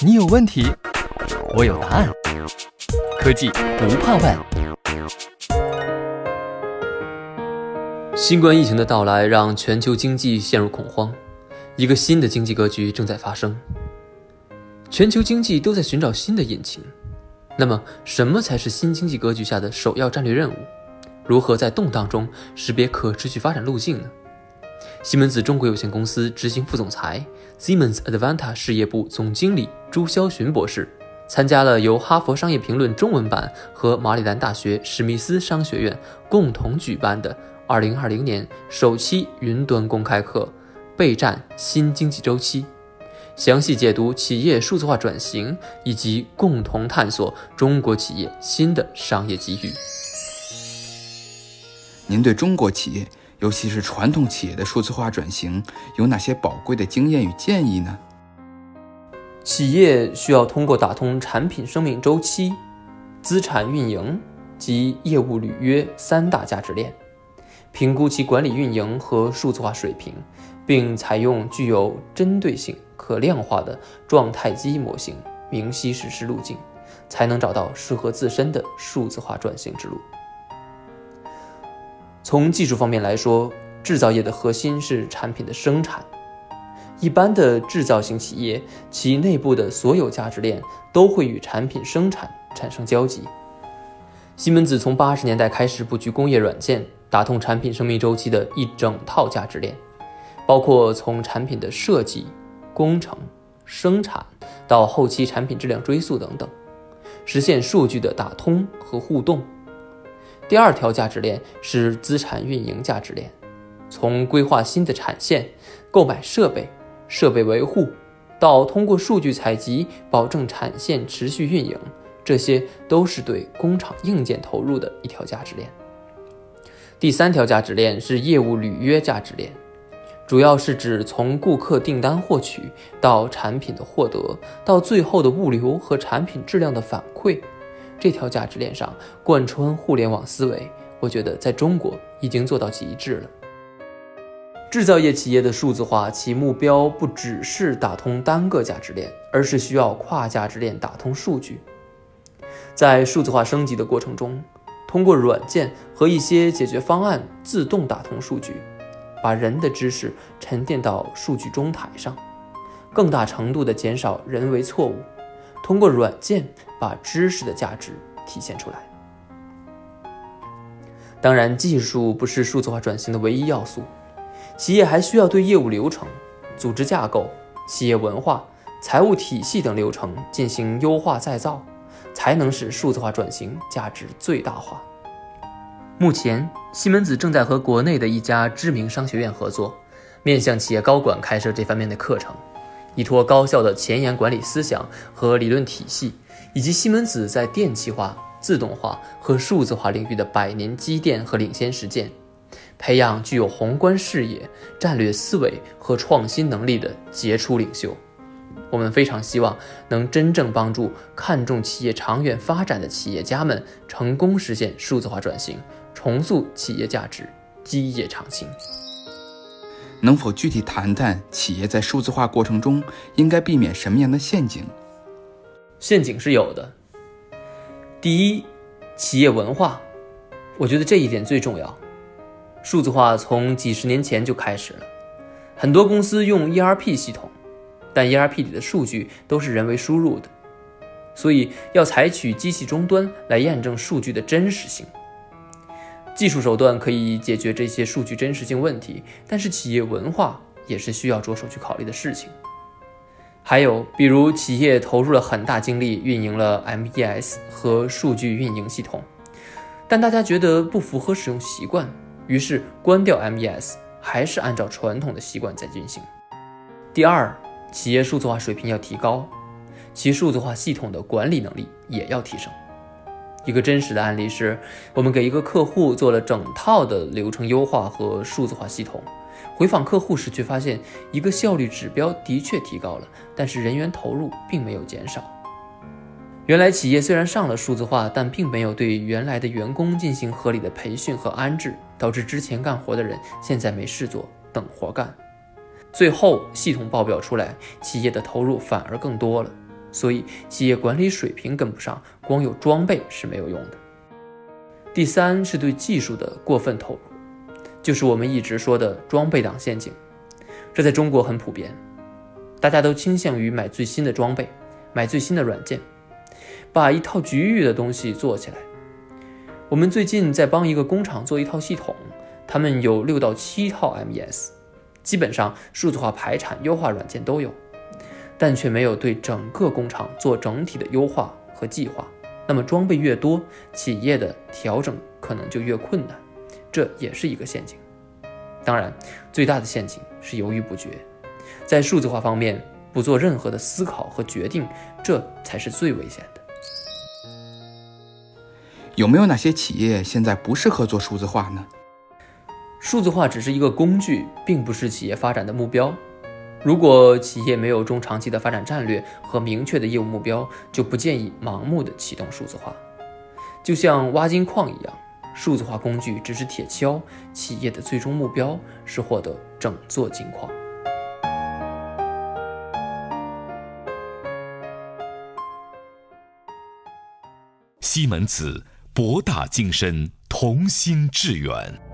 你有问题，我有答案。科技不怕问。新冠疫情的到来让全球经济陷入恐慌，一个新的经济格局正在发生。全球经济都在寻找新的引擎，那么什么才是新经济格局下的首要战略任务？如何在动荡中识别可持续发展路径呢？西门子中国有限公司执行副总裁、Siemens Advanta 事业部总经理朱霄洵博士参加了由《哈佛商业评论》中文版和马里兰大学史密斯商学院共同举办的2020年首期云端公开课《备战新经济周期》，详细解读企业数字化转型以及共同探索中国企业新的商业机遇。您对中国企业？尤其是传统企业的数字化转型，有哪些宝贵的经验与建议呢？企业需要通过打通产品生命周期、资产运营及业务履约三大价值链，评估其管理运营和数字化水平，并采用具有针对性、可量化的状态机模型，明晰实施路径，才能找到适合自身的数字化转型之路。从技术方面来说，制造业的核心是产品的生产。一般的制造型企业，其内部的所有价值链都会与产品生产产生交集。西门子从八十年代开始布局工业软件，打通产品生命周期的一整套价值链，包括从产品的设计、工程、生产到后期产品质量追溯等等，实现数据的打通和互动。第二条价值链是资产运营价值链，从规划新的产线、购买设备、设备维护，到通过数据采集保证产线持续运营，这些都是对工厂硬件投入的一条价值链。第三条价值链是业务履约价值链，主要是指从顾客订单获取到产品的获得，到最后的物流和产品质量的反馈。这条价值链上贯穿互联网思维，我觉得在中国已经做到极致了。制造业企业的数字化，其目标不只是打通单个价值链，而是需要跨价值链打通数据。在数字化升级的过程中，通过软件和一些解决方案自动打通数据，把人的知识沉淀到数据中台上，更大程度地减少人为错误。通过软件把知识的价值体现出来。当然，技术不是数字化转型的唯一要素，企业还需要对业务流程、组织架构、企业文化、财务体系等流程进行优化再造，才能使数字化转型价值最大化。目前，西门子正在和国内的一家知名商学院合作，面向企业高管开设这方面的课程。依托高效的前沿管理思想和理论体系，以及西门子在电气化、自动化和数字化领域的百年积淀和领先实践，培养具有宏观视野、战略思维和创新能力的杰出领袖。我们非常希望能真正帮助看重企业长远发展的企业家们，成功实现数字化转型，重塑企业价值，基业长青。能否具体谈谈企业在数字化过程中应该避免什么样的陷阱？陷阱是有的。第一，企业文化，我觉得这一点最重要。数字化从几十年前就开始了，很多公司用 ERP 系统，但 ERP 里的数据都是人为输入的，所以要采取机器终端来验证数据的真实性。技术手段可以解决这些数据真实性问题，但是企业文化也是需要着手去考虑的事情。还有，比如企业投入了很大精力运营了 MES 和数据运营系统，但大家觉得不符合使用习惯，于是关掉 MES，还是按照传统的习惯在进行。第二，企业数字化水平要提高，其数字化系统的管理能力也要提升。一个真实的案例是，我们给一个客户做了整套的流程优化和数字化系统，回访客户时却发现一个效率指标的确提高了，但是人员投入并没有减少。原来企业虽然上了数字化，但并没有对原来的员工进行合理的培训和安置，导致之前干活的人现在没事做，等活干。最后系统报表出来，企业的投入反而更多了，所以企业管理水平跟不上，光有装备是没有用的。第三是对技术的过分投入，就是我们一直说的装备党陷阱，这在中国很普遍，大家都倾向于买最新的装备，买最新的软件，把一套局域的东西做起来。我们最近在帮一个工厂做一套系统，他们有六到七套 MES，基本上数字化排产、优化软件都有，但却没有对整个工厂做整体的优化和计划。那么装备越多，企业的调整可能就越困难，这也是一个陷阱。当然，最大的陷阱是犹豫不决，在数字化方面不做任何的思考和决定，这才是最危险的。有没有哪些企业现在不适合做数字化呢？数字化只是一个工具，并不是企业发展的目标。如果企业没有中长期的发展战略和明确的业务目标，就不建议盲目的启动数字化。就像挖金矿一样，数字化工具只是铁锹，企业的最终目标是获得整座金矿。西门子。博大精深，同心致远。